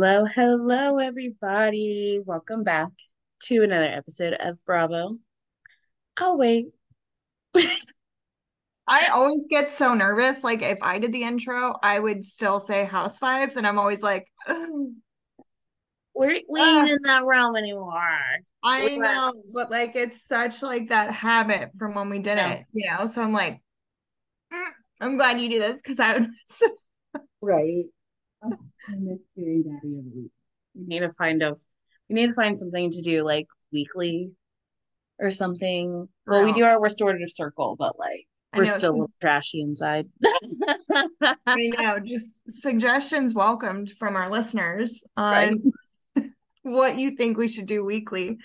Hello, hello, everybody. Welcome back to another episode of Bravo. Oh, wait. I always get so nervous. Like if I did the intro, I would still say house vibes, and I'm always like, "Ugh." We're, we ain't in that realm anymore. I We're know, left. but like it's such like that habit from when we did Yeah. it, you know. So I'm like, "Mm, I'm glad you do this because I would. Right. I Daddy of the Week. We need to find a we need to find something to do like weekly or something. Well, we oh. do our restorative circle, but like we're still a little trashy inside. I know. Just suggestions welcomed from our listeners on Right. what you think we should do weekly.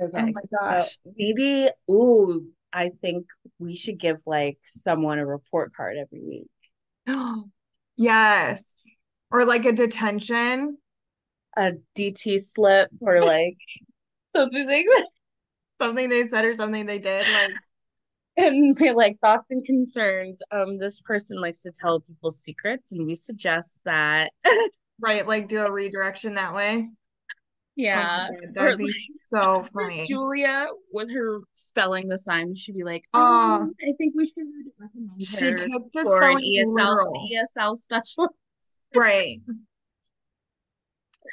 Oh okay. Oh my So gosh. maybe, ooh, I think we should give like someone a report card every week. Yes. Or like a detention. A DT slip or like something like that. Something they said or something they did. Like, And be like thoughts and concerns. Um, this person likes to tell people secrets, and we suggest that. right, like do a redirection that way. Yeah. Oh God, Or that'd be so funny. Julia with her spelling the sign, she'd be like, Oh. um, I think we should recommend She her took the for an ESL. ESL specialist. Right.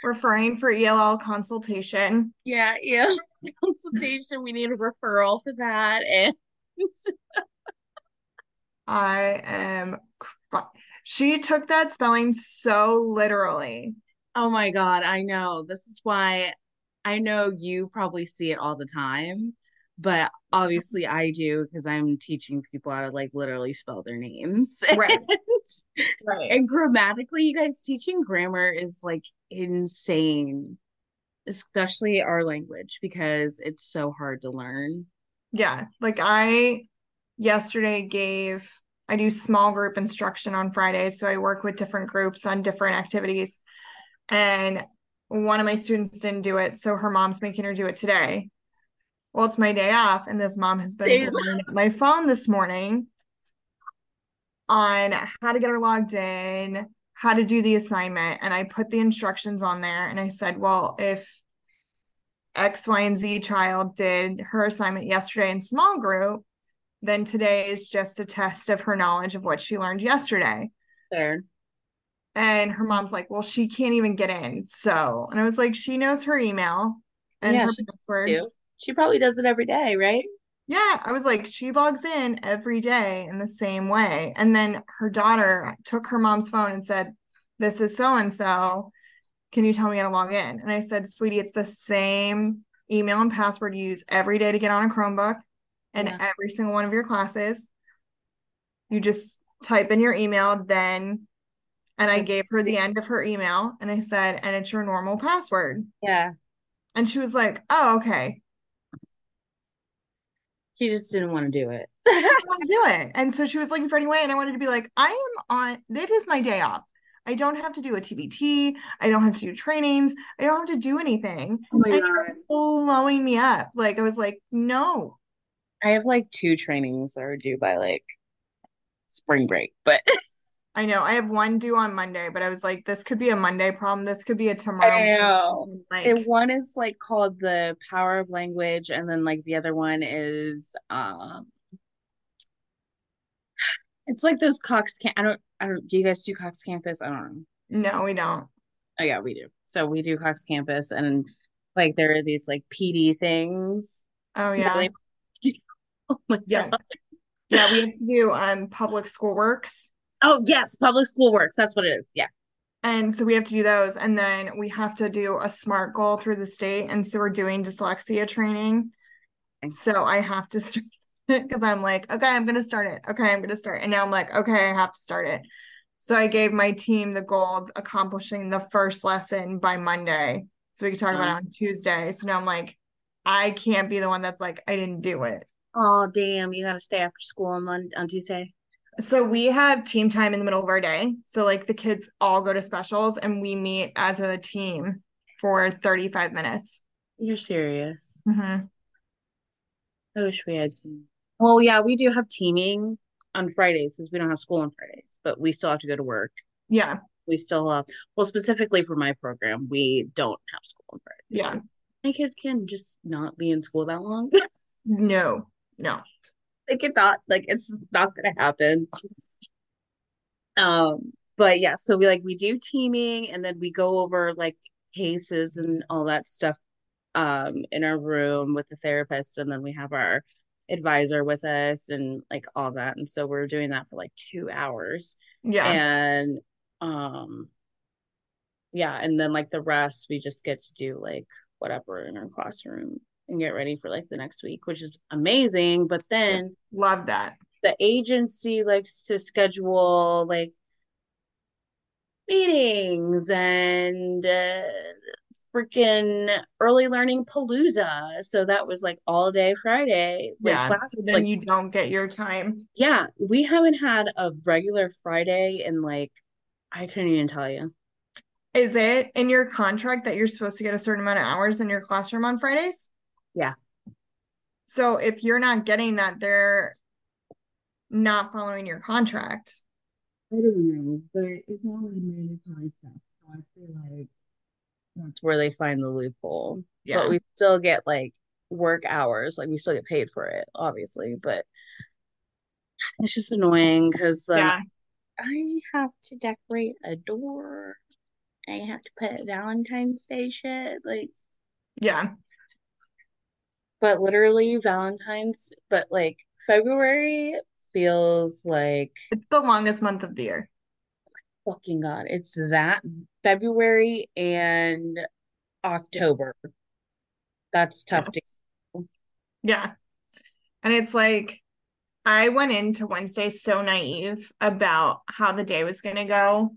Referring for ELL consultation. Yeah, yeah. Consultation. We need a referral for that. And I am. cr- She took that spelling so literally. Oh my God, I know. This is why I know you probably see it all the time, but obviously I do because I'm teaching people how to like literally spell their names. Right. And, Right. and grammatically, you guys teaching grammar is like insane, especially our language because it's so hard to learn. Yeah. Like I yesterday gave, I do small group instruction on Fridays. So I work with different groups on different activities. And one of my students didn't do it. So her mom's making her do it today. Well, it's my day off, and this mom has been my phone this morning on how to get her logged in, how to do the assignment. And I put the instructions on there and I said, well, if X, Y, and Z child did her assignment yesterday in small group, then today is just a test of her knowledge of what she learned yesterday. There. And her mom's like, well, she can't even get in. So, and I was like, she knows her email and Yeah, her she password. do. She probably does it every day, right? Yeah, I was like, she logs in every day in the same way. And then her daughter took her mom's phone and said, This is so and so. Can you tell me how to log in? And I said, Sweetie, it's the same email and password you use every day to get on a Chromebook and Yeah. every single one of your classes. You just type in your email, then, and I gave her the end of her email and I said, And it's your normal password. Yeah. And she was like, Oh, okay. She just didn't want to do it. I didn't want to do it. And so she was looking for any way. And I wanted to be like, I am on, it is my day off. I don't have to do a TBT. I don't have to do trainings. I don't have to do anything. Oh my And blowing me up. Like, I was like, no. I have like two trainings that are due by like spring break, but I know. I have one due on Monday, but I was like, this could be a Monday problem. This could be a tomorrow. I know. Like, And one is like called the power of language, and then like the other one is um it's like those Cox camp I don't I don't do you guys do Cox campus? I don't know. no, we don't. Oh yeah, we do. So we do Cox campus and like there are these like PD things. Oh, yeah. Oh my Yeah. God. Yeah. We have to do um public school works. Oh yes, public school works. That's what it is. Yeah. And so we have to do those. And then we have to do a SMART goal through the state. And so we're doing dyslexia training. So I have to start because I'm like, okay, I'm going to start it. Okay, I'm going to start. And now I'm like, okay, I have to start it. So I gave my team the goal of accomplishing the first lesson by Monday. So we could talk about it on Tuesday. So now I'm like, I can't be the one that's like, I didn't do it. Oh damn, you gotta stay after school on Monday on Tuesday. So we have team time in the middle of our day. So like the kids all go to specials and we meet as a team for 35 minutes. You're serious. Mhm. I wish we had team. Well, yeah, we do have teaming on Fridays because we don't have school on Fridays, but we still have to go to work. Yeah. we still have well specifically for my program we don't have school on Fridays. Yeah. My kids can just not be in school that long. No, no. They cannot like it's just not gonna happen. Um, but yeah, so we like we do teaming and then we go over like cases and all that stuff um in our room with the therapist and then we have our advisor with us and like all that. And so we're doing that for like two hours. Yeah. And um yeah, and then like the rest we just get to do like whatever in our classroom and get ready for like the next week, which is amazing. But then Love that. the agency likes to schedule like meetings and uh, freaking early learning palooza. So that was like all day Friday. Like Yeah. So then like you don't get your time. yeah, we haven't had a regular Friday in like I couldn't even tell you. Is it in your contract that you're supposed to get a certain amount of hours in your classroom on Fridays? Yeah. So if you're not getting that, they're not following your contract. I don't know, but it's all like mandatory stuff. So I feel like that's where they find the loophole. Yeah. But we still get like work hours, like we still get paid for it, obviously. But it's just annoying because then Yeah. I have to decorate a door. I have to put Valentine's Day shit. Like, Yeah. But literally Valentine's, but like February feels like It's the longest month of the year. fucking God. It's that February and October. That's tough to Yeah. And it's like I went into Wednesday so naive about how the day was going to go.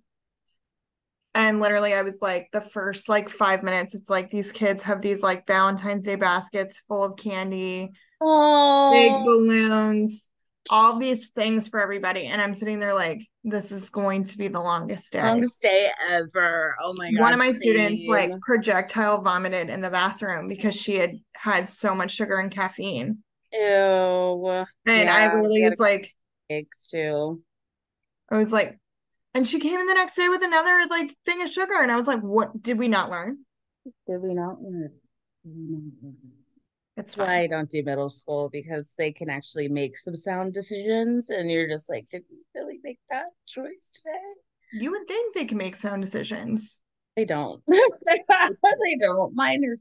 And literally, I was like, the first like five minutes, it's like these kids have these like Valentine's Day baskets full of candy, big Oh, balloons, all these things for everybody. And I'm sitting there like, this is going to be the longest day. longest day ever. Oh my God. One of my students like projectile vomited in the bathroom because she had had so much sugar and caffeine. Ew. And I literally was like, eggs too. I was like, and she came in the next day with another like thing of sugar. And I was like, what did we not learn? Did we not learn? Did we not learn? It's That's why. I don't do middle school because they can actually make some sound decisions, and you're just like, did we really make that choice today? You would think they can make sound decisions. They don't. they don't. Mine are.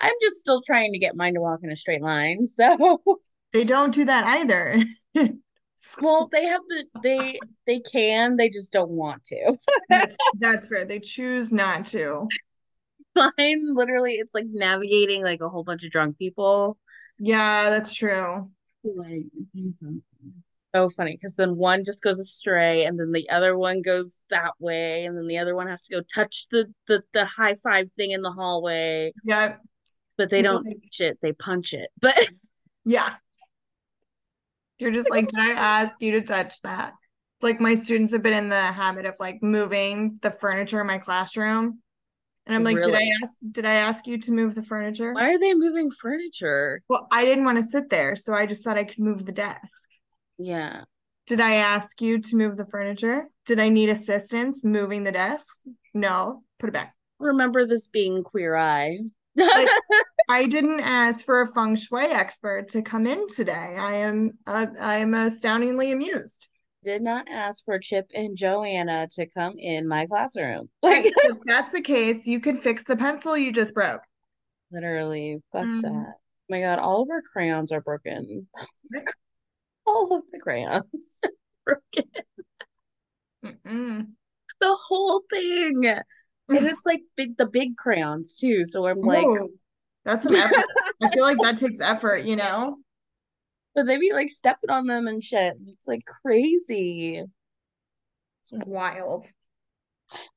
I'm just still trying to get mine to walk in a straight line. So, They don't do that either. well, they have the they they can. They just don't want to. That's, that's fair. They choose not to. Mine literally, it's like navigating like a whole bunch of drunk people. Yeah, that's true. Like. So funny because then one just goes astray, and then the other one goes that way, and then the other one has to go touch the the the high five thing in the hallway, Yeah. but they don't Like, touch it; they punch it. But yeah. You're just like, did I ask you to touch that? It's like my students have been in the habit of like moving the furniture in my classroom. And I'm like, did I ask did I ask you to move the furniture? why are they moving furniture? Well, I didn't want to sit there, so I just thought I could move the desk. Yeah, Did Did I ask you to move the furniture? Did I need assistance moving the desk? No, put it back. remember this being Queer Eye. Like, I didn't ask for a feng shui expert to come in today. I am uh, I am astoundingly amused. Did not ask for Chip and Joanna to come in my classroom. Like If that's the case, you could fix the pencil you just broke. literally, fuck Mhm. that. Oh my God, all of our crayons are broken. all of the crayons broken. Mm-mm. The whole thing. And it's like big the big crayons too. So I'm like, Ooh, that's some effort. I feel like that takes effort, you know? but they be like stepping on them and shit. It's like crazy. It's wild.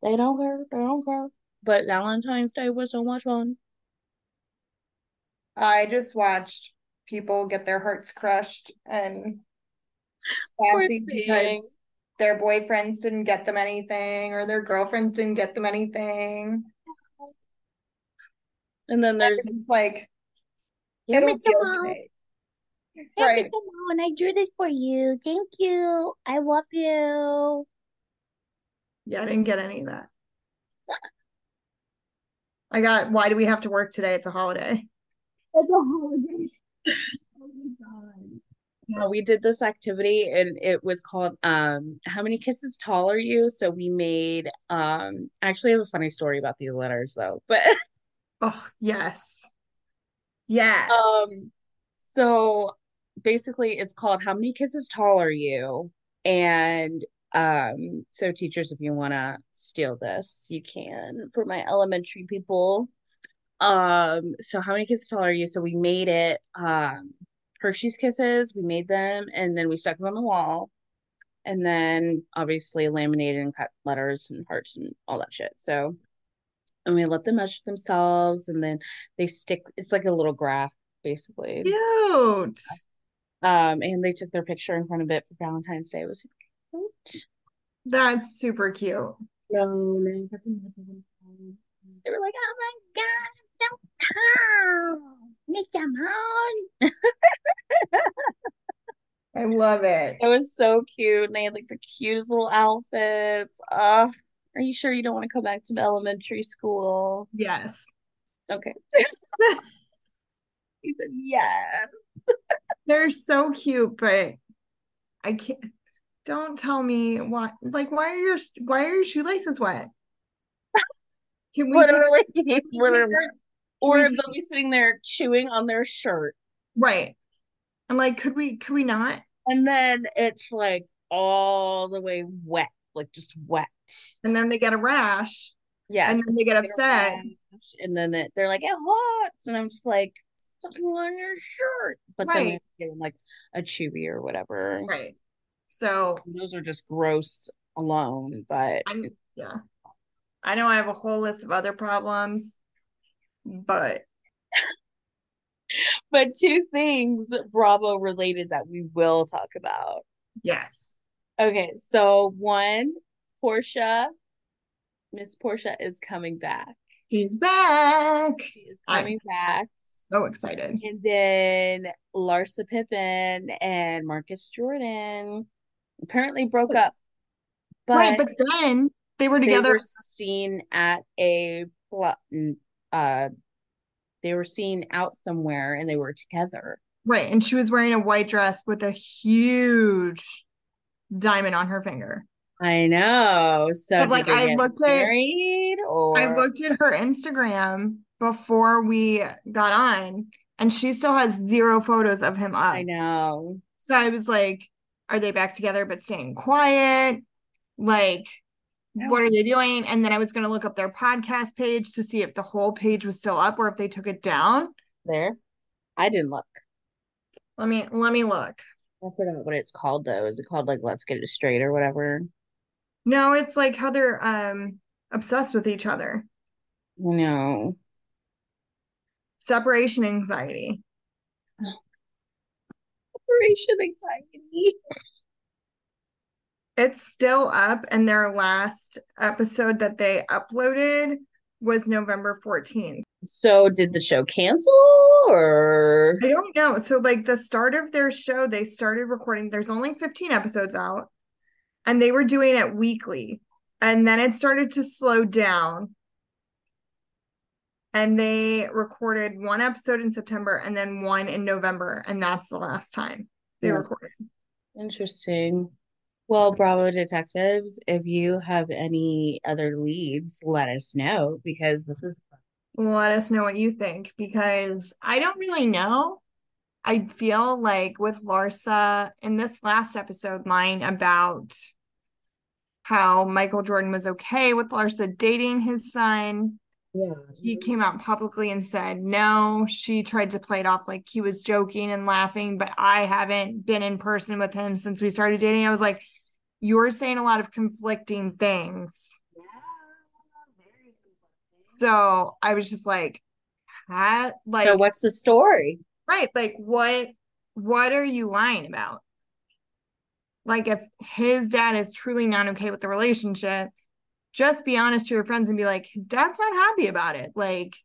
They don't care. They don't care. But Valentine's Day was so much fun. I just watched people get their hearts crushed and sassy thing. because their boyfriends didn't get them anything or their girlfriends didn't get them anything. And then there's it's just like Here it'll me be some okay. Here Right. me some I drew this for you. Thank you. I love you. Yeah, I didn't get any of that. I got why do we have to work today? It's a holiday. It's a holiday. No, we did this activity and it was called um How many kisses tall are you? So we made um I actually have a funny story about these letters though, but Oh, yes. Yes. um so basically it's called How many kisses tall are you? And um so teachers if you want to steal this, you can for my elementary people. Um, so how many kisses tall are you? So we made it um Hershey's Kisses. We made them and then we stuck them on the wall. And then obviously laminated and cut letters and hearts and all that shit. So and we let them measure themselves and then they stick it's like a little graph basically. Cute. Um and they took their picture in front of it for Valentine's Day. It was cute. That's super cute. They were like, oh my God, I'm so tall. Mr. Moon. I love it. It was so cute. And they had like the cutest little outfits. Uh, are you sure you don't want to come back to elementary school? Yes. Okay. he said, yes. They're so cute, but I can't. Don't tell me why. Like, why are your why are your shoelaces wet? Can we literally, literally, or we, they'll be sitting there chewing on their shirt. Right. I'm like, could we? Could we not? And then it's like all the way wet, like just wet. And then they get a rash. Yes. And then they get upset. And then it, they're like, it hurts. And I'm just like, something on your shirt. But right. then like a chewy or whatever. Right. So those are just gross alone. But I'm, yeah. I know I have a whole list of other problems, but but two things Bravo related that we will talk about. Yes. Okay, so one, Porsha Miss Porsha is coming back. She's back. She is coming I'm back. So excited. And then Larsa Pippen and Marcus Jordan apparently broke up. But right, but then they were together. They were seen at a uh they were seen out somewhere and they were together. Right. And she was wearing a white dress with a huge diamond on her finger. I know. So but like I looked at or... I looked at her Instagram before we got on and she still has zero photos of him up. I know. So I was like, are they back together but staying quiet? Like what are they doing? And then I was going to look up their podcast page to see if the whole page was still up or if they took it down. There, I didn't look. Let me let me look. I forgot what it's called though. Is it called like Let's Get It Straight or whatever? No, it's like how they're um obsessed with each other. No. Separation anxiety. Separation anxiety. It's still up, and their last episode that they uploaded was November 14th. So, did the show cancel or? I don't know. So, like the start of their show, they started recording, there's only 15 episodes out, and they were doing it weekly. And then it started to slow down. And they recorded one episode in September and then one in November. And that's the last time they yeah. recorded. Interesting. Well, Bravo detectives, if you have any other leads, let us know because this is. Let us know what you think because I don't really know. I feel like with Larsa in this last episode line about how Michael Jordan was okay with Larsa dating his son. Yeah. He came out publicly and said, no, she tried to play it off like he was joking and laughing, but I haven't been in person with him since we started dating. I was like, you're saying a lot of conflicting things. Yeah, so I was just like, "Hat like so what's the story? Right. Like what what are you lying about? Like if his dad is truly not okay with the relationship, just be honest to your friends and be like, his dad's not happy about it. Like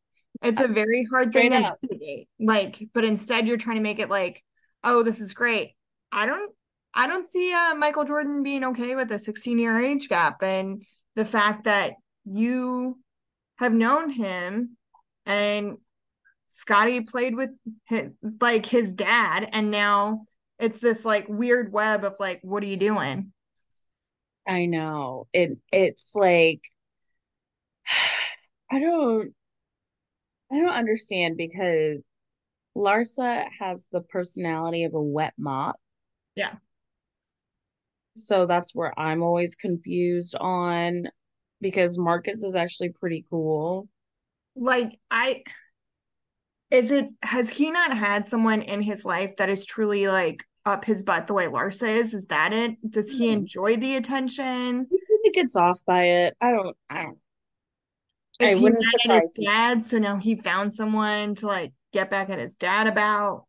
it's a very hard thing to navigate. Like, but instead you're trying to make it like, oh, this is great. I don't I don't see uh, Michael Jordan being okay with a 16 year age gap. And the fact that you have known him and Scottie played with his, like his dad and now it's this like weird web of like what are you doing? I know. It it's like I don't I don't understand because Larsa has the personality of a wet mop. Yeah. So that's where I'm always confused on because Marcus is actually pretty cool. Like I is it has he not had someone in his life that is truly like up his butt the way Larsa is? Is that it? Does he Hmm. enjoy the attention? He gets off by it. I don't I don't I Is he mad at his dad? So now he found someone to like get back at his dad about.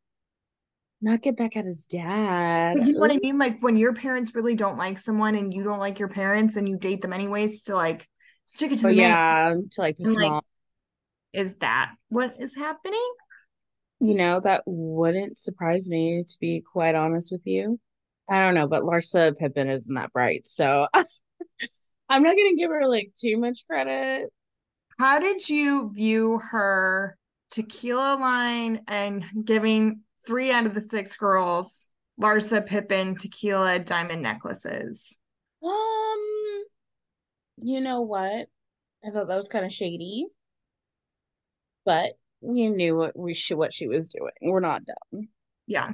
Not get back at his dad. But you know what I mean? Like when your parents really don't like someone and you don't like your parents and you date them anyways to like stick it to Oh the man. yeah, to like And like, is that what is happening? You know, that wouldn't surprise me, to be quite honest with you. I don't know, but Larsa Pippen isn't that bright, so I'm not gonna give her like too much credit. How did you view her tequila line and giving three out of the six girls Larsa Pippen tequila diamond necklaces? Um, you know what? I thought that was kind of shady, but we knew what we should what she was doing. We're not dumb. Yeah.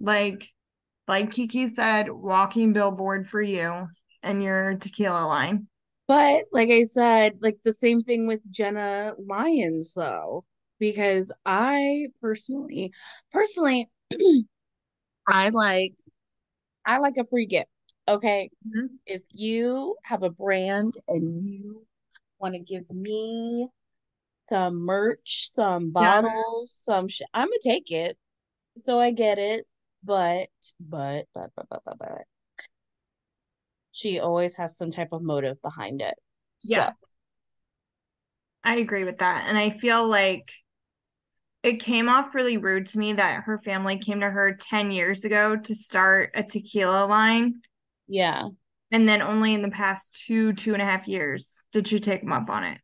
Like like Kiki said, walking billboard for you and your tequila line. But like I said, like the same thing with Jenna Lyons though, because I personally, personally, I like I like a free gift. Okay. Mhm. If you have a brand and you want to give me some merch, some Yeah. bottles, some shit, I'm gonna take it. So I get it. But, but, but, but, but, but, but, she always has some type of motive behind it. So, Yeah. I agree with that. And I feel like it came off really rude to me that her family came to her 10 years ago to start a tequila line. yeah, And then only in the past two, two and a half years did she take them up on it.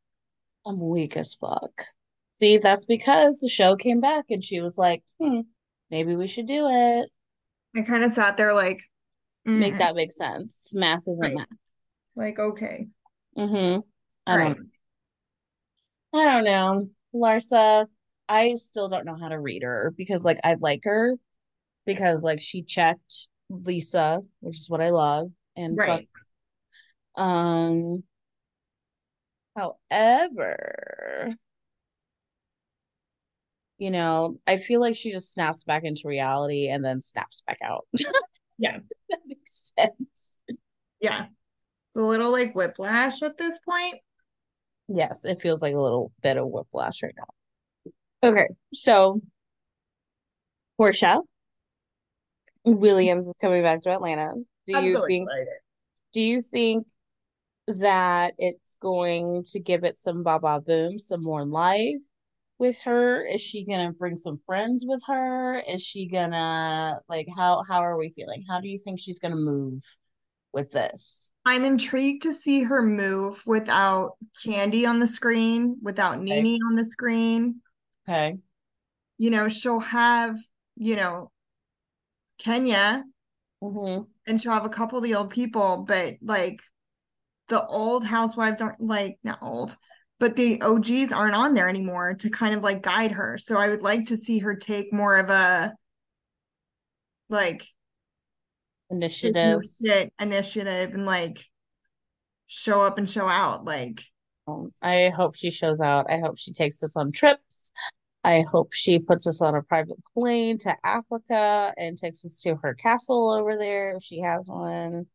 I'm weak as fuck. See, that's because the show came back and she was like, hmm, maybe we should do it. I kind of sat there like, Make mm, that make sense. Math isn't right. math. Like, okay. Mm-hmm. I don't right. I don't know. Larsa, I still don't know how to read her because like I like her because like she checked Lisa, which is what I love, and fuck Right. um however, you know, I feel like she just snaps back into reality and then snaps back out. Yeah. that makes sense. Yeah. It's a little like whiplash at this point. Yes, it feels like a little bit of whiplash right now. Okay, so Porsha Williams is coming back to Atlanta. Do I'm you so think excited. do you think that it's going to give it some Baba Boom, some more life with her? Is she gonna bring some friends with her? Is she gonna like how how are we feeling? How do you think she's gonna move with this? I'm intrigued to see her move without Kandi on the screen, without Okay. Nene on the screen. Okay. You know, she'll have, you know, Kenya Mm-hmm. and she'll have a couple of the old people, but like the old housewives aren't like not old, but the OGs aren't on there anymore to kind of like guide her. So I would like to see her take more of a like Initiative. shit initiative and like show up and show out. Like Um, I hope she shows out. I hope she takes us on trips. I hope she puts us on a private plane to Africa and takes us to her castle over there if she has one.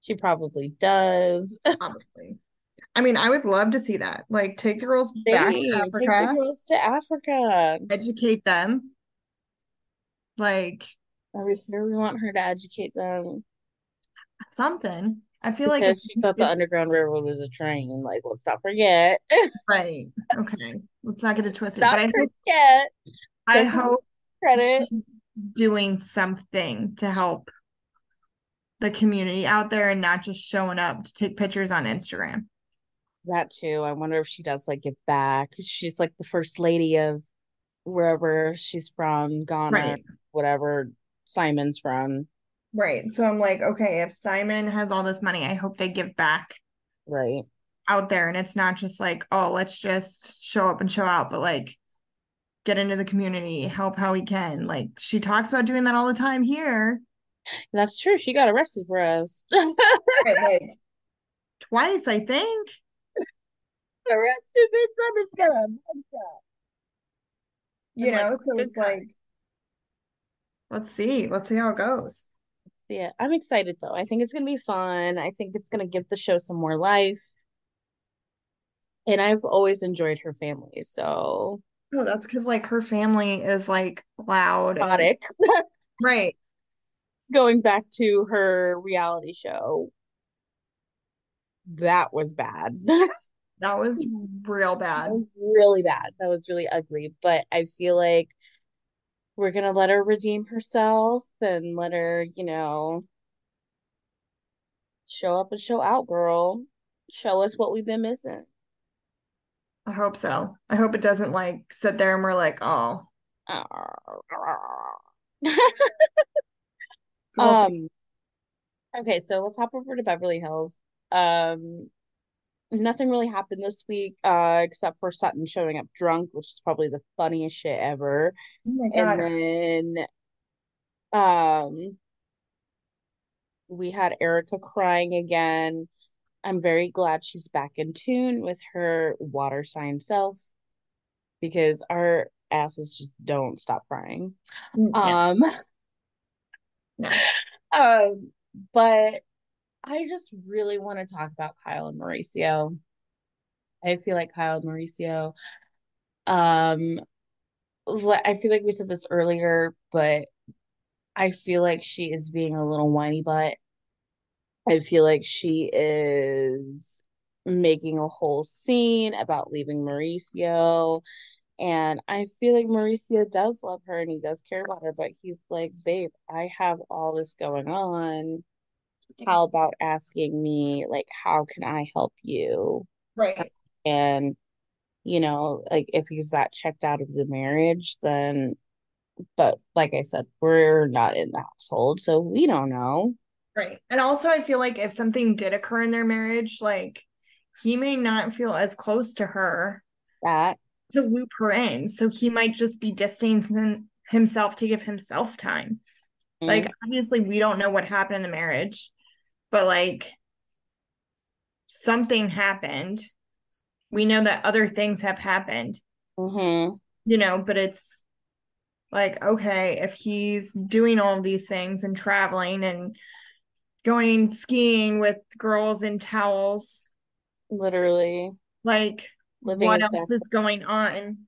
She probably does. probably. I mean, I would love to see that. Like take the girls back to Same. Take the Africa, girls to Africa. educate them. Like Are we sure we want her to educate them? something. I feel like if, Because she thought the Underground Railroad was a train. Like, let's not forget. right. Okay. Let's not get it twisted. Not But I hope forget. I hope credit. she's doing something to help the community out there and not just showing up to take pictures on Instagram. That too. I wonder if she does like give back. She's like the first lady of wherever she's from, Ghana, Right. whatever Simon's from. Right. So I'm like, okay, if Simon has all this money, I hope they give back Right. out there and it's not just like, oh, let's just show up and show out, but like get into the community, help how we can. Like she talks about doing that all the time here. That's true. She got arrested for us. Right, like twice, I think. arrested bitch his gun. You And, like, know, so it's time. like let's see. Let's see how it goes. Yeah, I'm excited though. I think it's gonna be fun. I think it's gonna give the show some more life. And I've always enjoyed her family, so Oh, that's because like her family is like loud. and- chaotic. Right. Going back to her reality show, that was bad. That was real bad. was really bad. That was really ugly. But I feel like we're gonna let her redeem herself and let her, you know, show up and show out, girl. Show us what we've been missing. I hope so. I hope it doesn't like sit there and we're like, oh. So we'll see. Um, okay, so let's hop over to Beverly Hills. Um, nothing really happened this week, uh, except for Sutton showing up drunk, which is probably the funniest shit ever. Oh And then, um, we had Erika crying again. I'm very glad she's back in tune with her water sign self because our asses just don't stop crying. Mm, Yeah. Um, No. um, but I just really want to talk about Kyle and Mauricio. I feel like Kyle and Mauricio, um, I feel like we said this earlier, but I feel like she is being a little whiny butt. I feel like she is making a whole scene about leaving Mauricio. And I feel like Mauricio does love her and he does care about her, but he's like, babe, I have all this going on. How about asking me, like, how can I help you? Right. And, you know, like if he's that checked out of the marriage, then, but like I said, we're not in the household, so we don't know Right. And also I feel like if something did occur in their marriage, like he may not feel as close to her that. to loop her in. So he might just be distancing himself to give himself time. Like mm. obviously we don't know what happened in the marriage, but like something happened. We know that other things have happened, Mm-hmm. you know, but it's like okay, if he's doing all these things and traveling and going skiing with girls in towels, Literally like living what else best. is going on?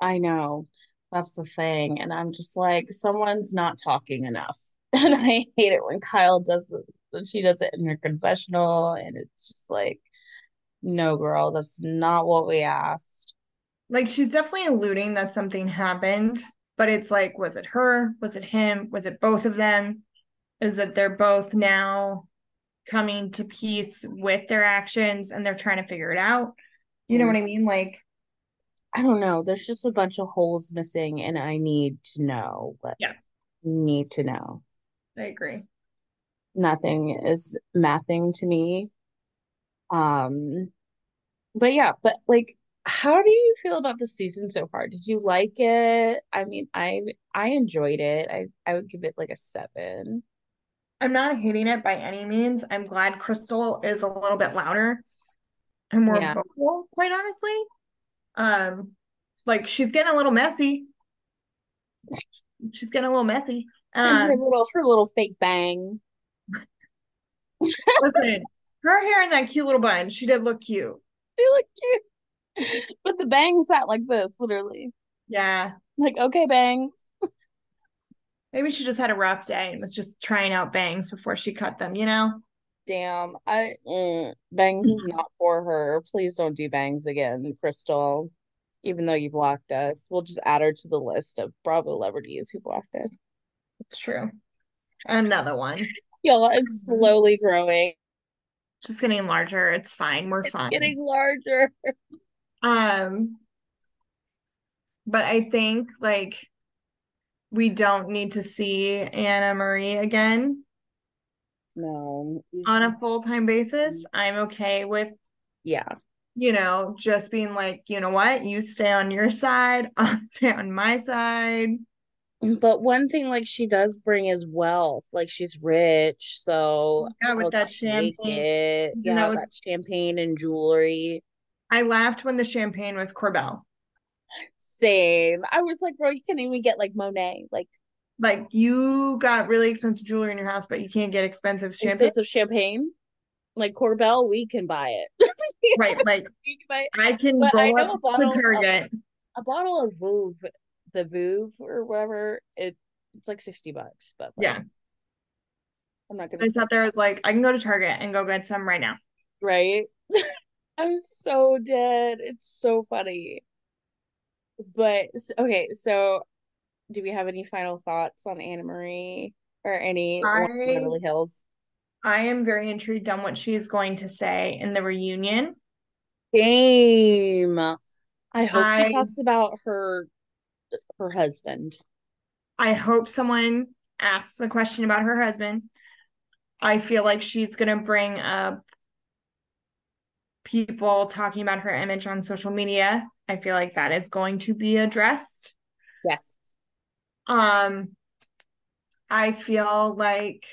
I know. That's the thing. And I'm just like, someone's not talking enough. And I hate it when Kyle does this. And she does it in her confessional. And it's just like, no, girl, that's not what we asked. Like she's definitely alluding that something happened, but it's like, was it her? Was it him? Was it both of them? Is that they're both now coming to peace with their actions and they're trying to figure it out? You know Mm. what I mean? Like, I don't know. There's just a bunch of holes missing, and I need to know. But Yeah. need to know. I agree. Nothing is mathing to me. Um, but yeah, but like, how do you feel about the season so far? Did you like it? I mean, I I enjoyed it. I I would give it like a seven. I'm not hating it by any means. I'm glad Crystal is a little bit louder and more Yeah. vocal, quite honestly. Um, like she's getting a little messy. She's getting a little messy. And her Um, little her little fake bang. Listen, her hair in that cute little bun, she did look cute. She look cute. But the bangs sat like this, literally. Yeah. Like, okay, bangs. Maybe she just had a rough day and was just trying out bangs before she cut them, you know? Damn. I mm, bangs is not for her. Please don't do bangs again, Crystal. Even though you blocked us, we'll just add her to the list of Bravo celebrities who blocked us. It's true. Another one. Y'all, it's slowly growing. Just getting larger. It's fine. We're It's fine. getting larger. Um, but I think like we don't need to see Annemarie again No. on a full-time basis. I'm okay with, Yeah. you know, just being like, you know what, you stay on your side, I'll stay on my side. But one thing like she does bring is wealth. Like she's rich, so Yeah, with I'll that champagne. Yeah, that was that champagne and jewelry. I laughed when the champagne was Korbel. Same. I was like, bro, you can't even get like Moët, like Like you got really expensive jewelry in your house, but you can't get expensive champagne. expensive champagne. Like Korbel, we can buy it. Right, like buy it. I can But I roll a up to of Target. a bottle of Veuve, the Veuve or whatever, it it's like 60 bucks, but like, Yeah. I'm not gonna I sat there, I was like, I can go to Target and go get some right now. right? I'm so dead. It's so funny. But okay, so do we have any final thoughts on Anna Marie or any I Beverly Hills? I am very intrigued on what she's going to say in the reunion. Game. I hope she talks about her her husband. I hope someone asks a question about her husband. I feel like she's gonna bring up people talking about her image on social media. I feel like that is going to be addressed. Yes. Um, I feel like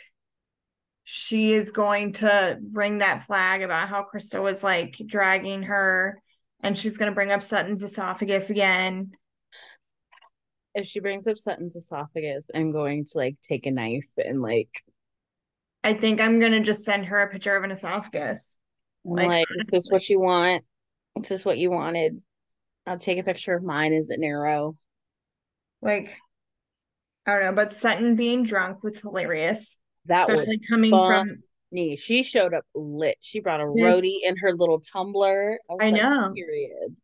she is going to bring that flag about how Krista was like dragging her, and she's going to bring up Sutton's esophagus again. If she brings up Sutton's esophagus, I'm going to like take a knife and like I think I'm going to just send her a picture of an esophagus. I'm Like, like, is this what you want? Is this what you wanted? I'll take a picture of mine. Is it narrow? Like, I don't know, but Sutton being drunk was hilarious, That was coming from She showed up lit. She brought a This- roadie in her little tumbler. I I like, know. period.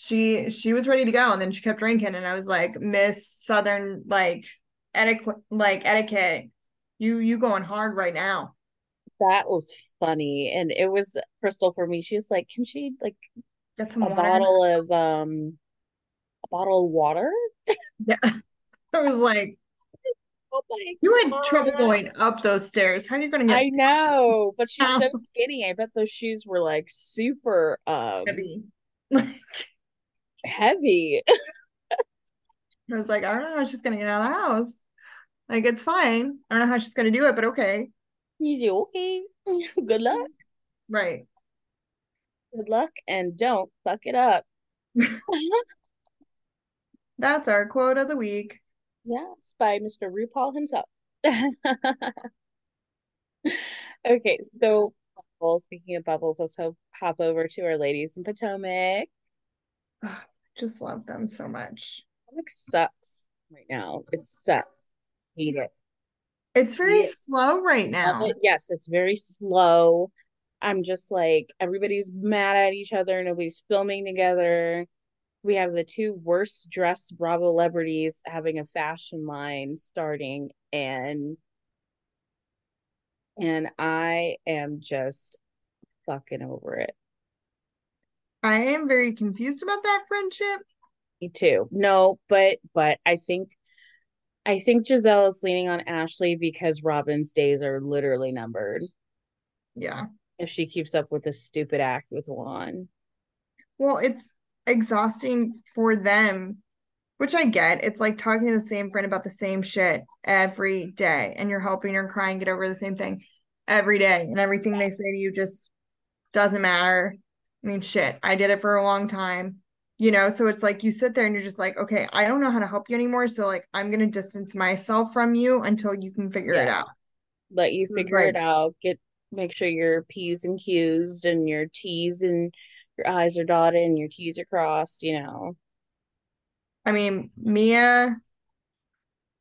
She she was ready to go and then she kept drinking and I was like Miss Southern like etiquette like etiquette you you going hard right now That was funny. And it was Crystal for me. She was like, Can she like get some a water bottle of um a bottle of water? yeah I was like Oh you had God. trouble going up those stairs how are you gonna get I know, but she's so skinny. I bet those shoes were like super um heavy like heavy. I was like I don't know how she's gonna get out of the house like it's fine I don't know how she's gonna do it but okay like, okay. Good luck. right Good luck and don't fuck it up. that's our quote of the week Yes, by Mr. RuPaul himself. Okay, so bubbles, speaking of bubbles, let's hop over to our ladies in Potomac. Ugh, just love them so much Potomac sucks right now. It sucks. Hate it. it's very Yeah. slow right now it. Yes, it's very slow. I'm just like everybody's mad at each other. Nobody's filming together. We have the two worst dressed Bravo celebrities having a fashion line starting, and and I am just fucking over it. I am very confused about that friendship. Me too. No, but but I think I think Gizelle is leaning on Ashley because Robyn's days are literally numbered Yeah. if she keeps up with this stupid act with Juan. Well, it's exhausting for them, which I get. It's like talking to the same friend about the same shit every day, and you're helping her cry and get over the same thing every day, and everything they say to you just doesn't matter. I mean, shit, I did it for a long time, you know? So it's like you sit there and you're just like, okay, I don't know how to help you anymore. So, like, I'm going to distance myself from you until you can figure it out. Let you figure it out. Get make sure your P's and Q's and your T's and your I's are dotted and your T's are crossed, you know. I mean, Mia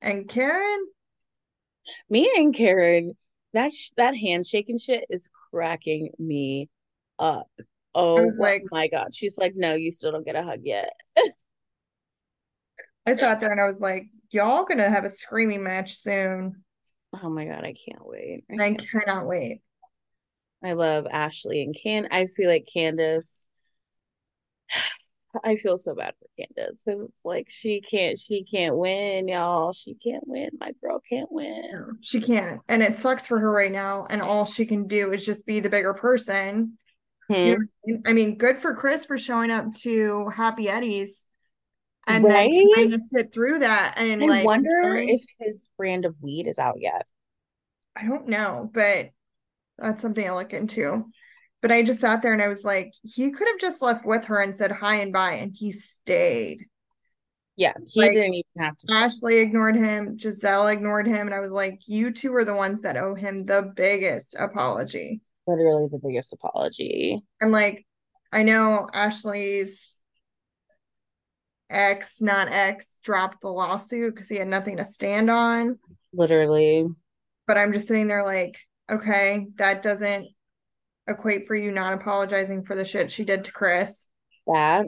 and Karen, Me and Karen, that sh that handshake and shit is cracking me up. Oh was like- oh my God. She's like, no, you still don't get a hug yet. I sat there and I was like, y'all gonna have a screaming match soon. Oh my god, I can't wait. I, I can't. cannot wait. I love Ashley and Can. I feel like Candiace. I feel so bad for Candiace because it's like she can't, she can't win, y'all. She can't win. My girl can't win. She can't. And it sucks for her right now. And all she can do is just be the bigger person. You know Hmm. what I mean? Good for Chris for showing up to Happy Eddie's and then Right? trying to sit through that and I like wonder if his brand of weed is out yet. I don't know, but that's something I look into. But I just sat there and I was like, he could have just left with her and said hi and bye, and he stayed. Yeah, he Like, didn't even have to. Ashley ignored him, Gizelle ignored him, and I was like, you two are the ones that owe him the biggest apology. Literally the biggest apology. And like, I know Ashley's ex, not ex, dropped the lawsuit because he had nothing to stand on. Literally. But I'm just sitting there like, okay, that doesn't equate for you not apologizing for the shit she did to Chris That.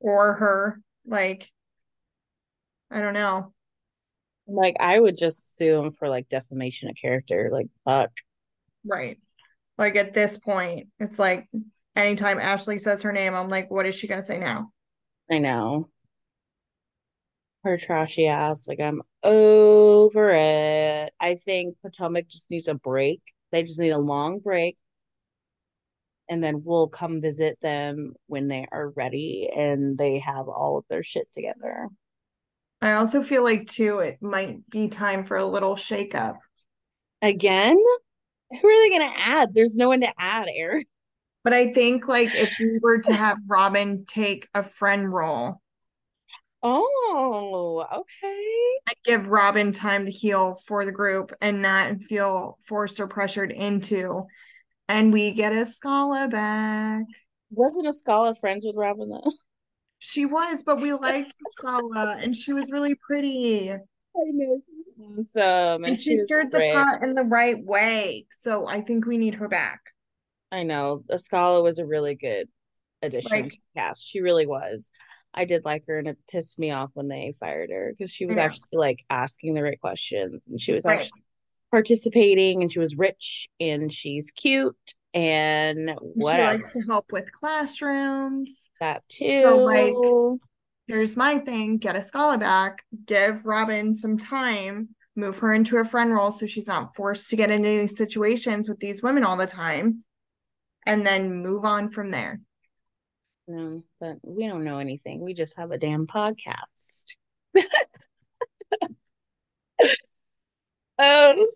or her. Like, I don't know. Like, I would just sue him for like defamation of character. Like, fuck. Right. Like at this point, it's like anytime Ashley says her name, I'm like, what is she gonna say now? I know. Her trashy ass. Like, I'm over it. I think Potomac just needs a break. They just need a long break. And then we'll come visit them when they are ready and they have all of their shit together. I also feel like too, it might be time for a little shakeup. Again? Who are they going to add? There's no one to add, Eric. But I think like if we were to have Robyn take a friend role, Oh, okay. I'd give Robyn time to heal for the group and not feel forced or pressured into. And we get Askale back. Wasn't Askale friends with Robyn though? She was, but we liked Scala and she was really pretty. I know. Awesome. And she was stirred the pot in the right way. So I think we need her back. I know. The Scala was a really good addition to the cast. She really was. I did like her, and it pissed me off when they fired her because she was Yeah. actually like asking the right questions and she was Right. actually participating and she was rich and she's cute and what She likes to help with classrooms. that too. So, like, Here's my thing get Askale back, give Robyn some time, move her into a friend role so she's not forced to get into these situations with these women all the time, and then move on from there. No, but we don't know anything. We just have a damn podcast. oh.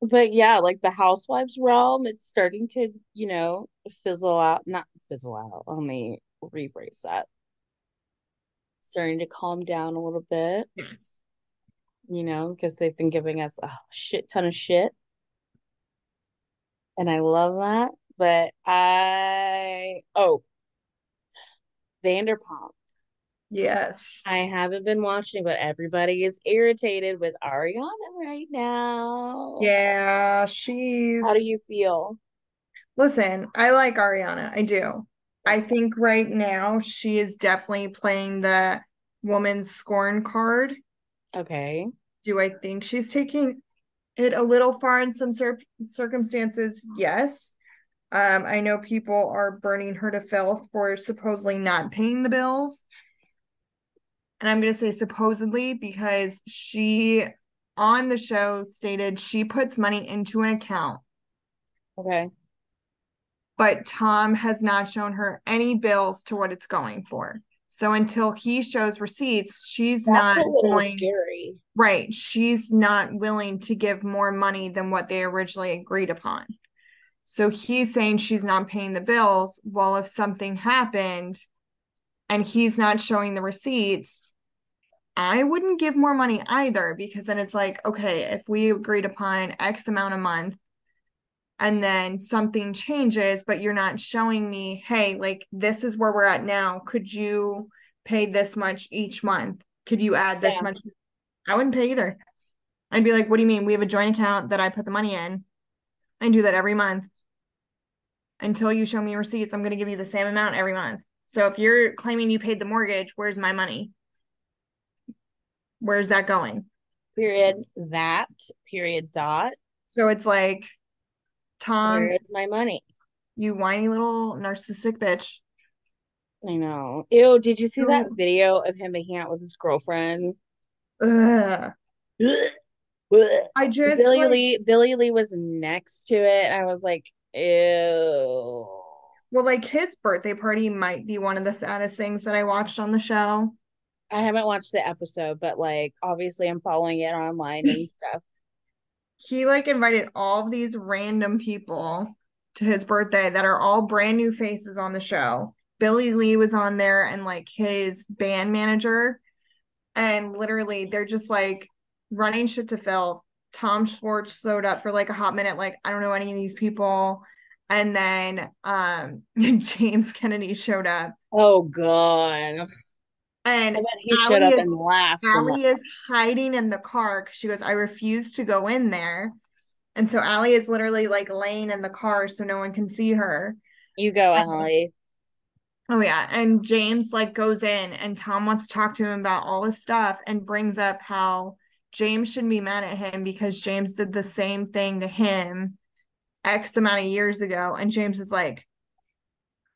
But yeah, like the housewives realm, it's starting to, you know, fizzle out. Not fizzle out. Me rephrase that. Starting to calm down a little bit, Yes. you know, because they've been giving us a shit ton of shit. And I love that. But I, oh, Vanderpump. Yes. I haven't been watching, but everybody is irritated with Ariana right now. Yeah, she's. How do you feel? Listen, I like Ariana. I do. I think right now she is definitely playing the woman's scorn card. Okay. Do I think she's taking it a little far in some cir- circumstances? Yes. Um, I know people are burning her to filth for supposedly not paying the bills. And I'm going to say supposedly because she on the show stated she puts money into an account, Okay. But Tom has not shown her any bills to what it's going for. So until he shows receipts, she's That's not going scary. Right. She's not willing to give more money than what they originally agreed upon. So he's saying she's not paying the bills. Well, if something happened and he's not showing the receipts, I wouldn't give more money either because then it's like, okay, if we agreed upon X amount a month and then something changes, but you're not showing me, hey, like this is where we're at now. Could you pay this much each month? Could you add this Yeah. much? I wouldn't pay either. I'd be like, what do you mean? We have a joint account that I put the money in. I do that every month. Until you show me receipts, I'm going to give you the same amount every month. So if you're claiming you paid the mortgage, where's my money? Where's that going? Period. That period dot. So it's like, Tom, Where is my money? you whiny little narcissistic bitch. I know. Ew, did you see that video of him making out with his girlfriend? Ugh. I just Billy like, Lee Billie Lee was next to it. I was like, ew. well, like his birthday party might be one of the saddest things that I watched on the show. I haven't watched the episode, but like obviously I'm following it online and stuff. He like invited all these random people to his birthday that are all brand new faces on the show. Billie Lee was on there and like his band manager. And literally they're just like running shit to filth. Tom Schwartz showed up for like a hot minute, like, I don't know any of these people. And then um James Kennedy showed up. Oh god. And he Ally showed up is- and laughed. a lot. Ally is hiding in the car because she goes, I refuse to go in there. And so Ally is literally like laying in the car so no one can see her. You go, I- Ally. Oh yeah. And James like goes in and Tom wants to talk to him about all this stuff and brings up how James shouldn't be mad at him because James did the same thing to him X amount of years ago. And James is like,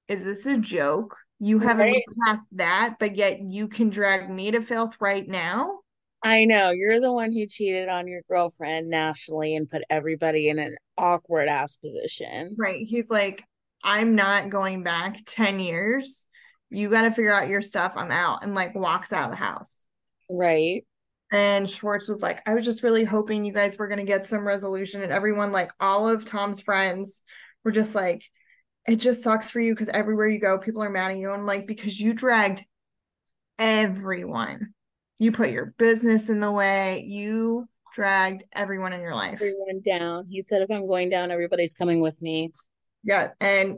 Is this a joke? You haven't Right. past that, but yet you can drag me to filth right now? I know you're the one who cheated on your girlfriend nationally and put everybody in an awkward ass position. Right. He's like, I'm not going back 10 years. You got to figure out your stuff. I'm out. And like walks out of the house. Right. And Schwartz was like, I was just really hoping you guys were going to get some resolution. And everyone, like all of Tom's friends, were just like, it just sucks for you because everywhere you go, people are mad at you. And like, because you dragged everyone, you put your business in the way, you dragged everyone in your life. Everyone down. He said, if I'm going down, everybody's coming with me. Yeah. And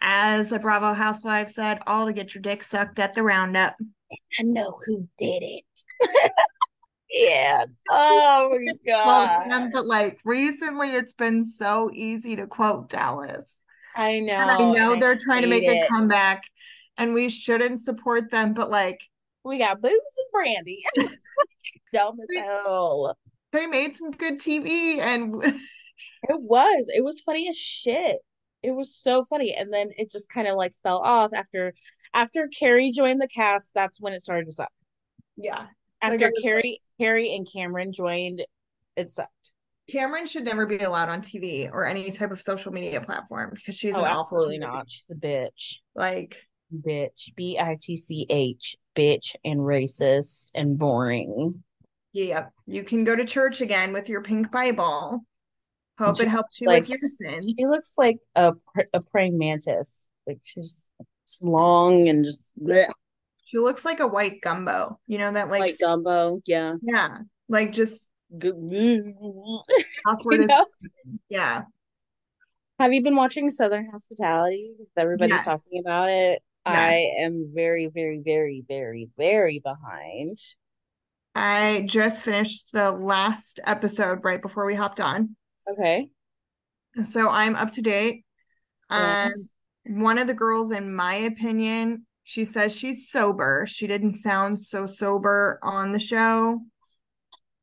as a Bravo housewife said, all to get your dick sucked at the roundup. I know who did it. yeah. Oh my god. Sam, but like recently it's been so easy to quote Dallas. I know. And I know and they're trying to make hate a comeback and we shouldn't support them, but like We got booze and brandy. Dumb as hell. they made some good TV and It was. It was funny as shit. It was so funny. And then it just kind of like fell off after after Kary joined the cast, that's when it started to suck. yeah. After Kary Kary and Kameron joined, it sucked. Kameron should never be allowed on TV or any type of social media platform because she's oh, absolutely not. She's a bitch. Like Bitch. B I T C H. Bitch and racist and boring. yeah, you can go to church again with your pink Bible. Hope She- it helps you like, with your sins. She looks like a a praying mantis. Like she's just long and just bleh, She looks like a white gumbo. You know that like like gumbo. Yeah. yeah, like just Good. awkward You know? yeah. Have you been watching Southern Hospitality? Everybody's Yes. talking about it. Yes. I am very, very, very, very, very behind. I just finished the last episode right before we hopped on. Okay. So I'm up to date. Um, one of the girls, in my opinion, she says she's sober. She didn't sound so sober on the show.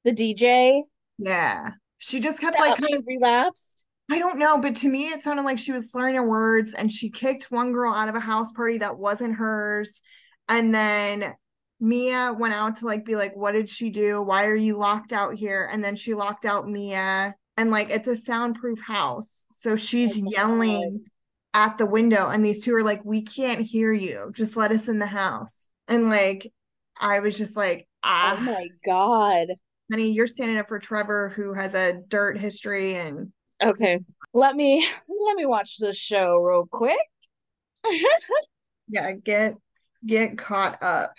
The DJ Yeah. She just kept like kind of, relapsed. I don't know, but to me it sounded like she was slurring her words and she kicked one girl out of a house party that wasn't hers. And then Mia went out to like be like, what did she do? Why are you locked out here? And then she locked out Mia. And like it's a soundproof house. So she's Oh yelling at the window, and these two are like, We can't hear you. Just let us in the house. And like I was just like, ah, Oh my God. Honey, you're standing up for Trevor who has a dirt history and Okay. Let me let me watch this show real quick. yeah, get get caught up.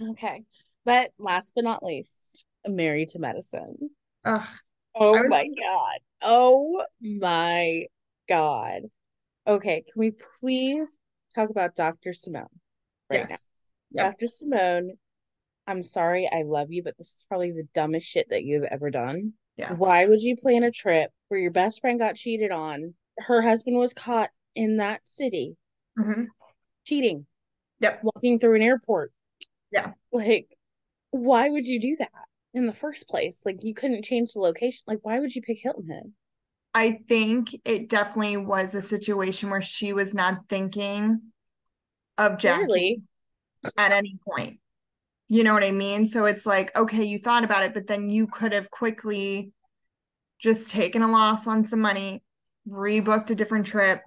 Okay. But last but not least, Married to Medicine. Ugh. Oh was- my God. Oh my God. Okay, can we please talk about Dr. Simone right now? Yep. Dr. Simone, I'm sorry, I love you, but this is probably the dumbest shit that you've ever done. Yeah. Why would you plan a trip where your best friend got cheated on? Her husband was caught in that city Mhm. cheating, Yep. walking through an airport. Yeah. Like, why would you do that? in the first place. Like you couldn't change the location. Like why would you pick Hilton Head? I think it definitely was a situation where she was not thinking of Jackie Clearly. at any point. You know what I mean? So it's like, okay, you thought about it, but then you could have quickly just taken a loss on some money, rebooked a different trip,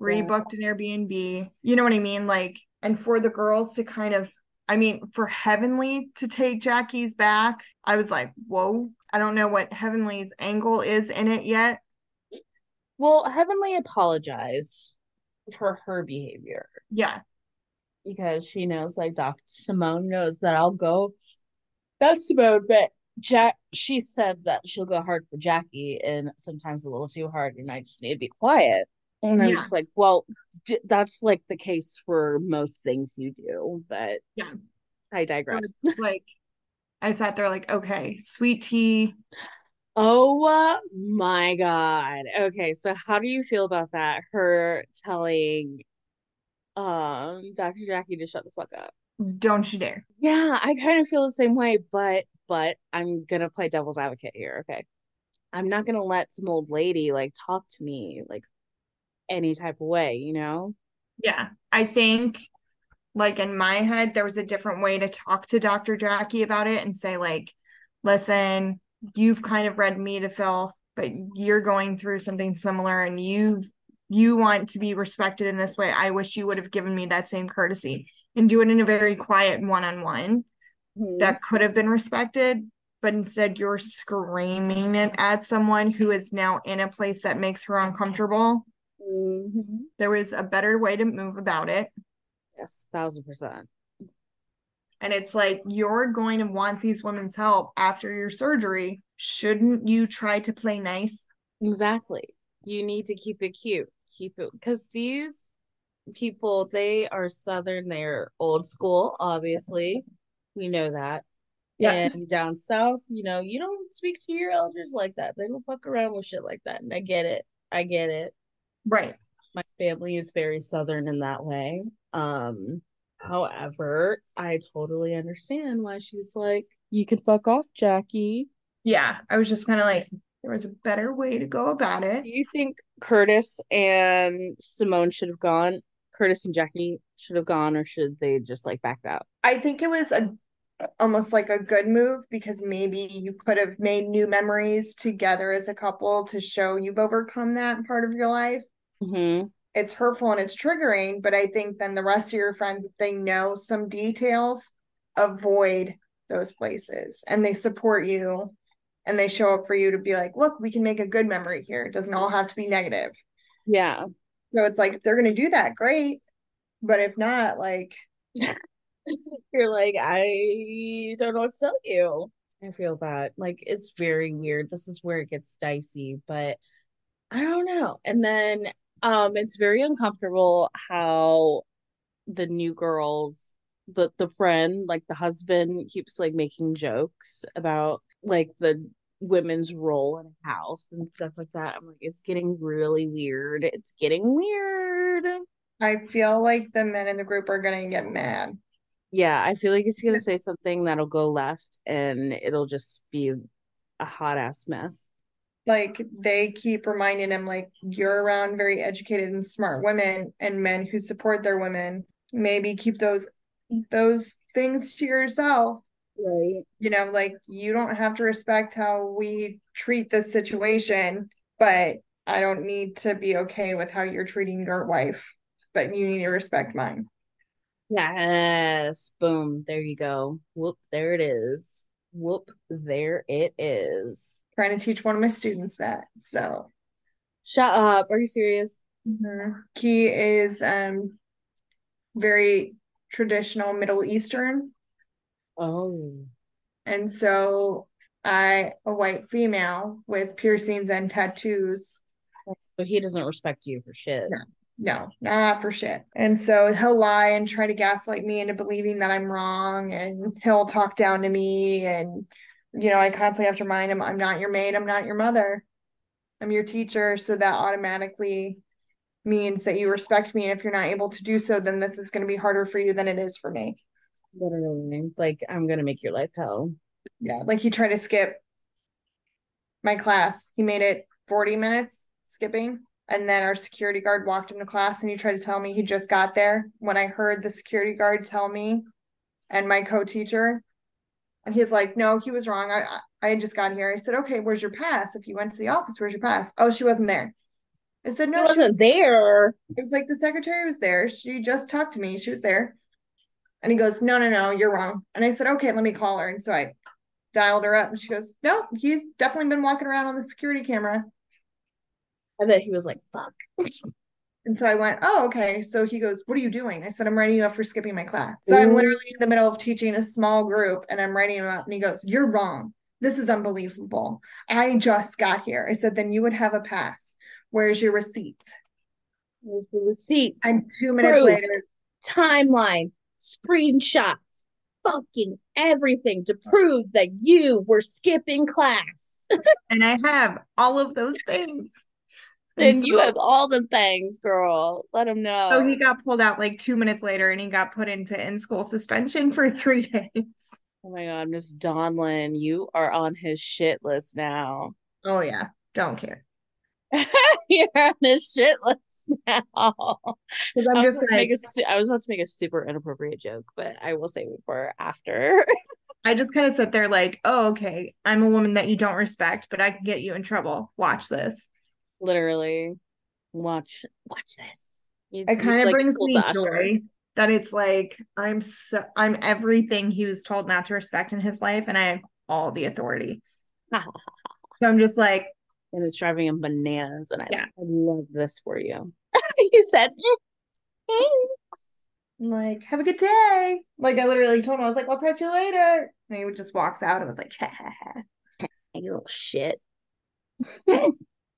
rebooked an Airbnb. You know what I mean? Like, and for the girls to kind of, I mean, for Heavenly to take Jackie's back, I was like, whoa. I don't know what Heavenly's angle is in it yet. Well, Heavenly apologized for her behavior Yeah. Because she knows, like Dr. Simone knows that I'll go. That's Simone, but Jack, she said that she'll go hard for Jackie and sometimes a little too hard, and I just need to be quiet. And I'm Yeah. just like, well, d- that's like the case for most things you do, but Yeah. I digress. like, I sat there like, okay, sweet tea. Oh my God. Okay, so how do you feel about that? Her telling um Dr. Jackie to shut the fuck up. Don't you dare. Yeah, I kind of feel the same way, but but I'm gonna play devil's advocate here, okay? I'm not gonna let some old lady like talk to me like any type of way, you know? Yeah. I think like in my head, there was a different way to talk to Dr. Jackie about it and say, like, listen, you've kind of read me to filth, but you're going through something similar and you you want to be respected in this way. I wish you would have given me that same courtesy and do it in a very quiet one-on-one Mhm. that could have been respected, but instead you're screaming it at someone who is now in a place that makes her uncomfortable. Mhm. There was a better way to move about it. Yes, thousand percent. And it's like, you're going to want these women's help after your surgery. Shouldn't you try to play nice? Exactly. You need to keep it cute. Keep it because these people, they are Southern, they're old school, obviously. We know that. Yeah. And down south, you know, you don't speak to your elders like that. They don't fuck around with shit like that. And I get it. I get it. Right. My family is very Southern in that way. Um, however, I totally understand why she's like, you can fuck off, Jackie. Yeah. I was just kind of like, there was a better way to go about it. Do you think Curtis and Simone should have gone? Curtis and Jackie should have gone, or should they just like backed out? I think it was a almost like a good move because maybe you could have made new memories together as a couple to show you've overcome that part of your life. Mm-hmm. It's hurtful and it's triggering, but I think then the rest of your friends, if they know some details, avoid those places and they support you and they show up for you to be like, look, we can make a good memory here. It doesn't all have to be negative. Yeah. So it's like if they're going to do that, great. But if not, like, You're like, I don't know what to tell you. I feel bad. Like it's very weird. This is where it gets dicey, but I don't know. And then um it's very uncomfortable how the new girls the the friend, like the husband keeps like making jokes about like the women's role in a house and stuff like that. I'm like, it's getting really weird. It's getting weird. I feel like the men in the group are going to get mad. Yeah, I feel like it's gonna say something that'll go left and it'll just be a hot ass mess. Like they keep reminding him, like, you're around very educated and smart women and men who support their women. Maybe keep those those things to yourself. Right. You know, like you don't have to respect how we treat this situation, but I don't need to be okay with how you're treating your wife, but you need to respect mine. Yes. Boom. There you go. Whoop. There it is. Whoop. There it is. Trying to teach one of my students that. So Shut up. Are you serious? mhm. Key is um very traditional Middle Eastern. Oh. And so I, a white female with piercings and tattoos, So he doesn't respect you for shit. No. no, not for shit. And so he'll lie and try to gaslight me into believing that I'm wrong and he'll talk down to me. And, you know, I constantly have to remind him, I'm not your maid, I'm not your mother, I'm your teacher. So that automatically means that you respect me. And if you're not able to do so, then this is going to be harder for you than it is for me. Literally. Like, I'm gonna make your life hell. Yeah, like he tried to skip my class. He made it 40 minutes skipping. And then our security guard walked into class and he tried to tell me he just got there. When I heard the security guard tell me and my co-teacher, and he's like, no, he was wrong. I I had just got here. I said, okay, where's your pass? If you went to the office, where's your pass? Oh, she wasn't there. I said, no, she wasn't there. It was like the secretary was there. She just talked to me. She was there. And he goes, no, no, no, you're wrong. And I said, okay, let me call her. And so I dialed her up and she goes, no, he's definitely been walking around on the security camera. I bet he was like, fuck. And so I went, oh, okay. So he goes, what are you doing? I said, I'm writing you up for skipping my class. So Ooh. I'm mm-hmm. literally in the middle of teaching a small group and I'm writing him up. And he goes, you're wrong. This is unbelievable. I just got here. I said, then you would have a pass. Where's your receipt? Where's the receipt? And two minutes Proof, later, timeline, screenshots, fucking everything to prove that you were skipping class. and I have all of those things. Then so, you have all the things, girl. Let him know. So he got pulled out like two minutes later and he got put into in school suspension for three days. Oh my god, Miss Donlin, you are on his shit list now. Oh yeah. Don't care. You're on his shit list now. I'm I just like, a, I was about to make a super inappropriate joke, but I will save it for after. I just kind of sit there like, oh, okay, I'm a woman that you don't respect, but I can get you in trouble. Watch this. Literally, watch watch this. You, it kind of like brings me joy that it's like I'm so I'm everything he was told not to respect in his life, and I have all the authority. so I'm just like, and it's driving him bananas. And I, yeah. I love this for you. you said, thanks. I'm like, have a good day. Like I literally told him, I was like, I'll talk to you later. And he just walks out and was like, ha ha ha. You little shit.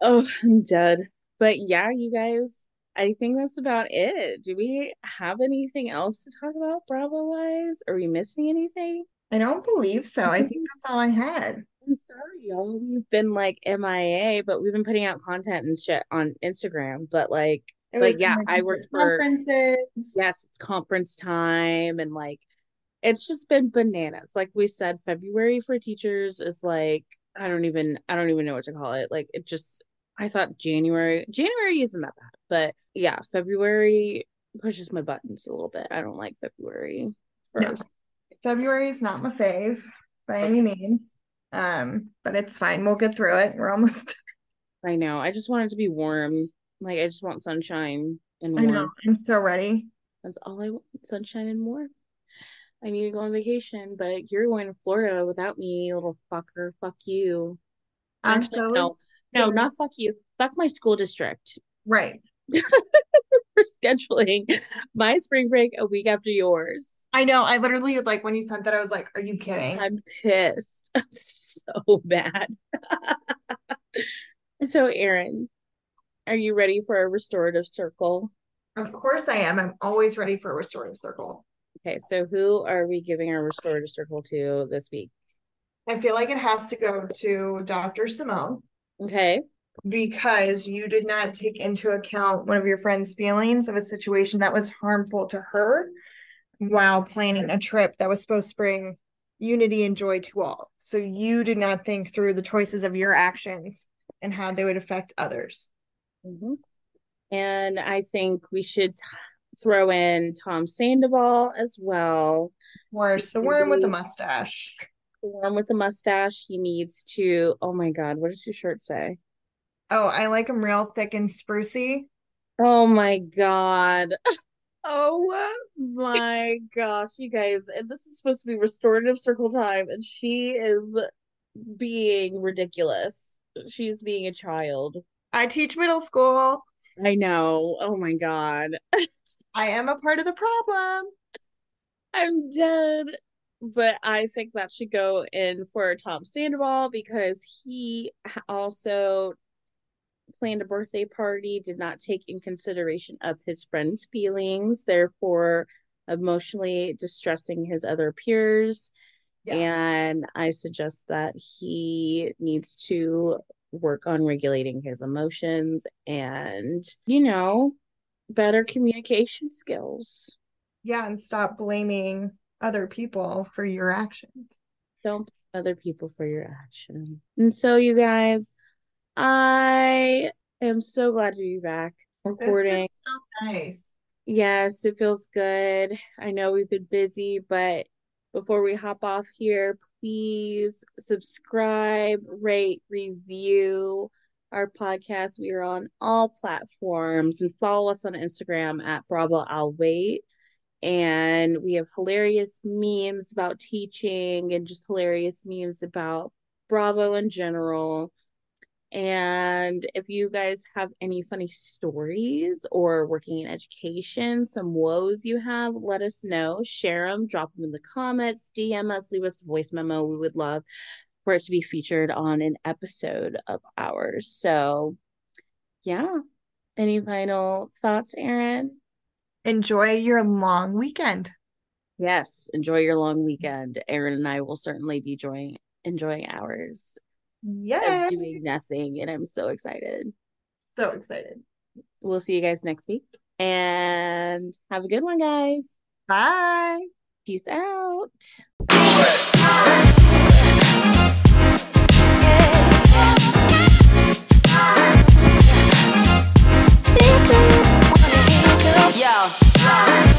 oh, I'm dead. But yeah, you guys, I think that's about it. Do we have anything else to talk about Bravo wise? Are we missing anything? I don't believe so. I think that's all I had. I'm sorry, y'all. We've been like MIA, but we've been putting out content and shit on Instagram. But like, but yeah, I worked for conferences. Yes, it's conference time, and like, it's just been bananas. Like we said, February for teachers is like I don't even I don't even know what to call it. Like it just I thought January January isn't that bad, but yeah, February pushes my buttons a little bit. I don't like February first. No. February is not my fave by any means. Um, but it's fine. We'll get through it. We're almost. I know. I just want it to be warm. Like I just want sunshine and warm. I know. I'm so ready. That's all I want. Sunshine and warm. I need to go on vacation, but you're going to Florida without me, little fucker. Fuck you. Actually, no, no, not fuck you. Fuck my school district. Right. for scheduling my spring break a week after yours. I know. I literally like when you sent that, I was like, "Are you kidding?" I'm pissed. I'm so bad. so, Erin, are you ready for a restorative circle? Of course, I am. I'm always ready for a restorative circle. Okay, so who are we giving our restorative circle to this week? I feel like it has to go to Dr. Simone. Okay because you did not take into account one of your friend's feelings of a situation that was harmful to her while planning a trip that was supposed to bring unity and joy to all. So you did not think through the choices of your actions and how they would affect others. Mm-hmm. And I think we should t- throw in Tom Sandoval as well. Where's the worm with the mustache? The worm with the mustache. He needs to. Oh my God, what does your shirt say? Oh, I like them real thick and sprucey. Oh my god. Oh my gosh, you guys. And this is supposed to be restorative circle time, and she is being ridiculous. She's being a child. I teach middle school. I know. Oh my god. I am a part of the problem. I'm dead. But I think that should go in for Tom Sandoval because he also planned a birthday party, did not take in consideration of his friend's feelings, therefore emotionally distressing his other peers. Yeah. And I suggest that he needs to work on regulating his emotions and, you know, better communication skills. Yeah, and stop blaming other people for your actions. don't blame other people for your action. And so, you guys, I am so glad to be back recording. so nice. Yes, it feels good. I know we've been busy, but before we hop off here, please subscribe, rate, review our podcast. We are on all platforms and follow us on Instagram at Bravo I'll Wait. And we have hilarious memes about teaching and just hilarious memes about Bravo in general. And if you guys have any funny stories or working in education, some woes you have, let us know. Share them, drop them in the comments, DM us, leave us a voice memo. We would love for it to be featured on an episode of ours. So, yeah. Any final thoughts, Erin? Enjoy your long weekend. Yes, enjoy your long weekend. Erin and I will certainly be enjoying enjoying ours yeah. Of doing nothing. And I'm so excited. So excited. We'll see you guys next week. And have a good one, guys. Bye. Peace out. Yo.